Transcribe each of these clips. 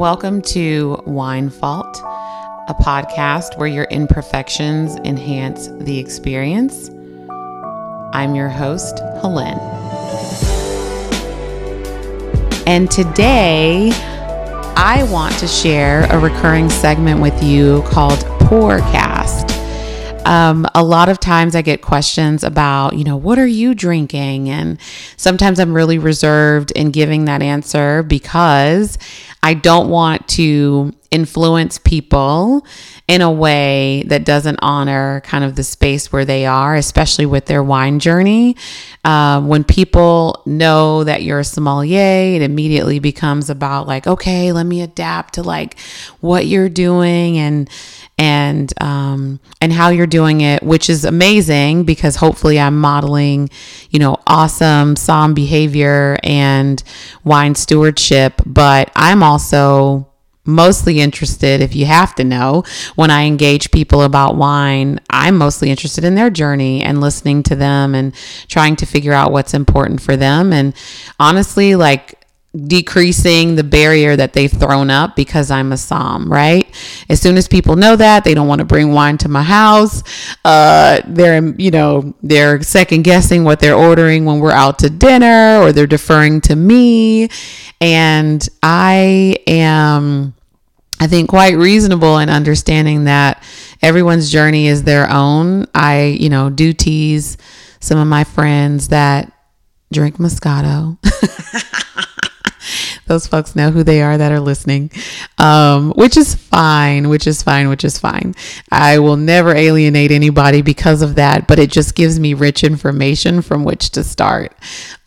Welcome to Wine Fault, a podcast where your imperfections enhance the experience. I'm your host, Helen. And today, I want to share a recurring segment with you called Pourcast. Um, a lot of times I get questions about, you know, what are you drinking? And sometimes I'm really reserved in giving that answer because I don't want to influence people in a way that doesn't honor kind of the space where they are, especially with their wine journey. Uh, when people know that you're a sommelier, it immediately becomes about like, okay, let me adapt to like what you're doing and and um, and how you're doing it, which is amazing because hopefully I'm modeling, you know, awesome som behavior and wine stewardship. But I'm also mostly interested, if you have to know, when I engage people about wine, I'm mostly interested in their journey and listening to them and trying to figure out what's important for them. And honestly, like decreasing the barrier that they've thrown up because I'm a som, right? As soon as people know that, they don't want to bring wine to my house. Uh, they're, you know, they're second guessing what they're ordering when we're out to dinner or they're deferring to me. And I am, I think, quite reasonable in understanding that everyone's journey is their own. I, you know, do tease some of my friends that drink Moscato. those folks know who they are that are listening, um, which is fine, which is fine, which is fine. I will never alienate anybody because of that, but it just gives me rich information from which to start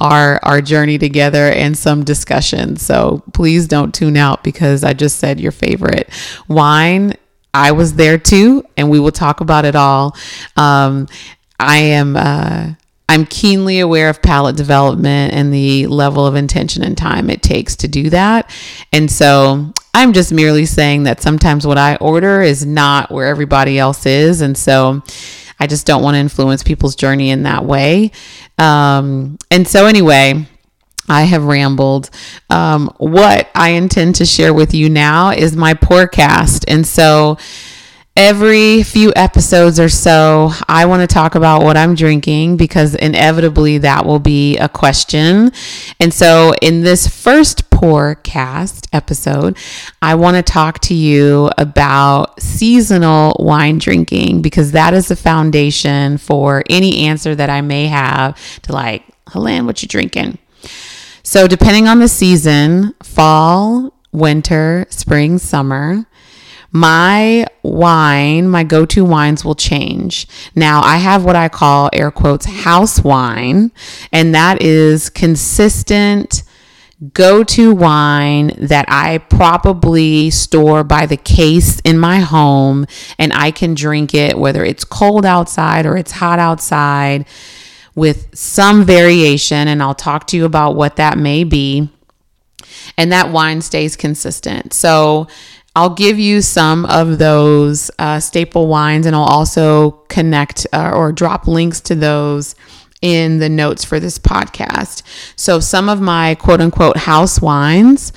our our journey together and some discussion. So please don't tune out because I just said your favorite wine. I was there too, and we will talk about it all. Um, I am. Uh, I'm keenly aware of palate development and the level of intention and time it takes to do that. And so I'm just merely saying that sometimes what I order is not where everybody else is. And so I just don't want to influence people's journey in that way. Um, and so, anyway, I have rambled. Um, what I intend to share with you now is my pourcast. And so, every few episodes or so, I want to talk about what I'm drinking because inevitably that will be a question. And so, in this first pourcast episode, I want to talk to you about seasonal wine drinking because that is the foundation for any answer that I may have to like, Helen, what you drinking? So, depending on the season, fall, winter, spring, summer, my wine, my go to wines will change. Now, I have what I call air quotes house wine, and that is consistent go to wine that I probably store by the case in my home, and I can drink it whether it's cold outside or it's hot outside with some variation. And I'll talk to you about what that may be. And that wine stays consistent. So, I'll give you some of those uh, staple wines and I'll also connect uh, or drop links to those in the notes for this podcast. So, some of my quote unquote house wines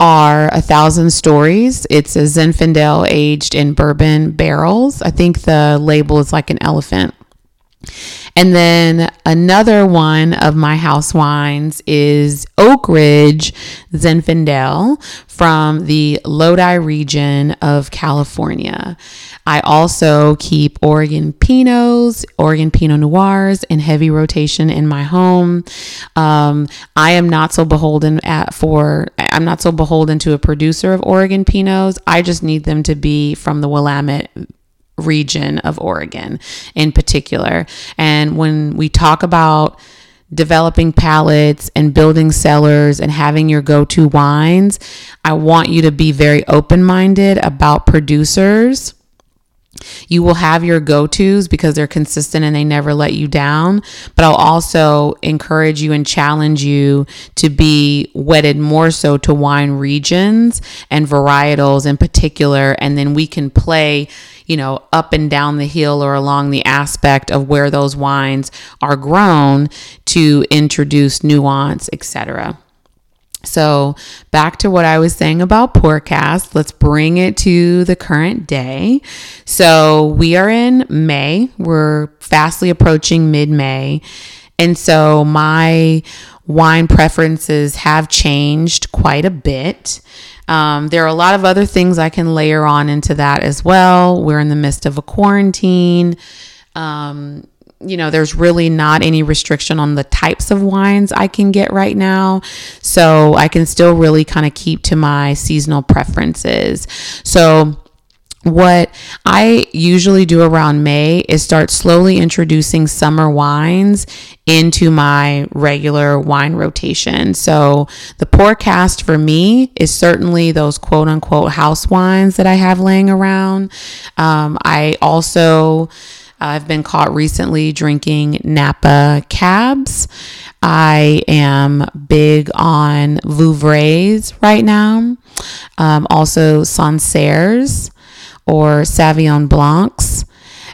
are A Thousand Stories. It's a Zinfandel aged in bourbon barrels. I think the label is like an elephant. And then another one of my house wines is Oak Ridge Zinfandel from the Lodi region of California. I also keep Oregon Pinots, Oregon Pinot Noirs in heavy rotation in my home. Um, I am not so beholden at for I'm not so beholden to a producer of Oregon Pinots. I just need them to be from the Willamette region of Oregon in particular. And when we talk about developing palates and building cellars and having your go to wines, I want you to be very open minded about producers you will have your go tos because they're consistent and they never let you down. But I'll also encourage you and challenge you to be wedded more so to wine regions and varietals in particular. And then we can play, you know, up and down the hill or along the aspect of where those wines are grown to introduce nuance, etc. So, back to what I was saying about Pourcast, let's bring it to the current day. So, we are in May, we're fastly approaching mid May. And so, my wine preferences have changed quite a bit. Um, there are a lot of other things I can layer on into that as well. We're in the midst of a quarantine. Um, you know, there's really not any restriction on the types of wines I can get right now. So I can still really kind of keep to my seasonal preferences. So, what I usually do around May is start slowly introducing summer wines into my regular wine rotation. So the Pourcast for me is certainly those quote unquote house wines that I have laying around. Um, I also I've been caught recently drinking Napa cabs. I am big on Vouvrays right now. Um, also Sancerres or Sauvignon Blancs.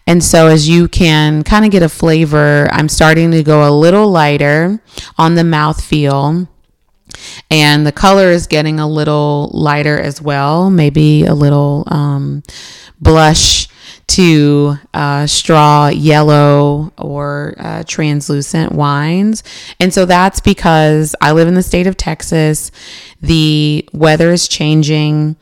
And so, as you can kind of get a flavor, I'm starting to go a little lighter on the mouth feel. And the color is getting a little lighter as well, maybe a little um, blush to uh, straw yellow or uh, translucent wines. And so that's because I live in the state of Texas. The weather is changing.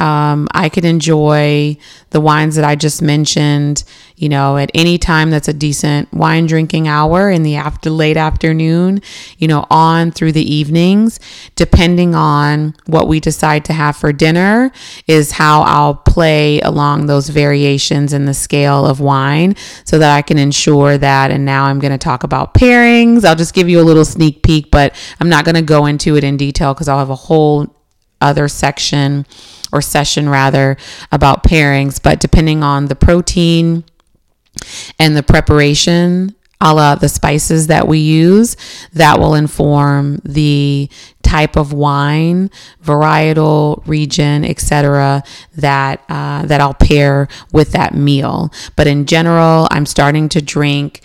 Um, I could enjoy the wines that I just mentioned, you know, at any time that's a decent wine drinking hour in the after late afternoon, you know, on through the evenings, depending on what we decide to have for dinner, is how I'll play along those variations in the scale of wine so that I can ensure that. And now I'm going to talk about pairings. I'll just give you a little sneak peek, but I'm not going to go into it in detail because I'll have a whole other section or session rather about pairings, but depending on the protein and the preparation, a la the spices that we use, that will inform the type of wine, varietal, region, etc. that uh, that I'll pair with that meal. But in general, I'm starting to drink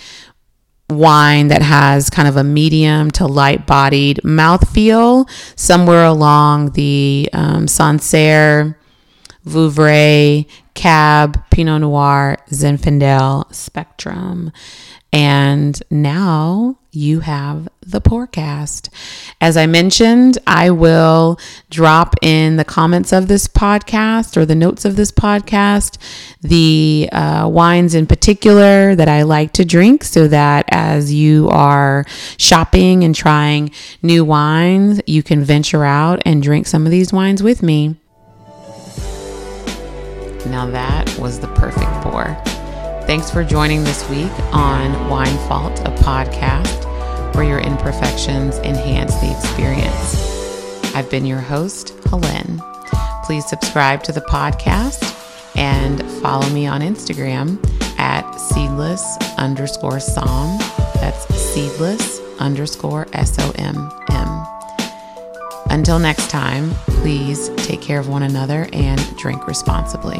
wine that has kind of a medium to light bodied mouthfeel, somewhere along the um, Sancerre, Vouvray, Cab, Pinot Noir, Zinfandel spectrum. And now you have the Pourcast. As I mentioned, I will drop in the comments of this podcast or the notes of this podcast the uh, wines in particular that I like to drink so that as you are shopping and trying new wines, you can venture out and drink some of these wines with me. Now that was the perfect pour. Thanks for joining this week on Wine Fault, a podcast where your imperfections enhance the experience. I've been your host, Helen. Please subscribe to the podcast and follow me on Instagram at seedless underscore som. That's seedless underscore S O M M. Until next time, please take care of one another and drink responsibly.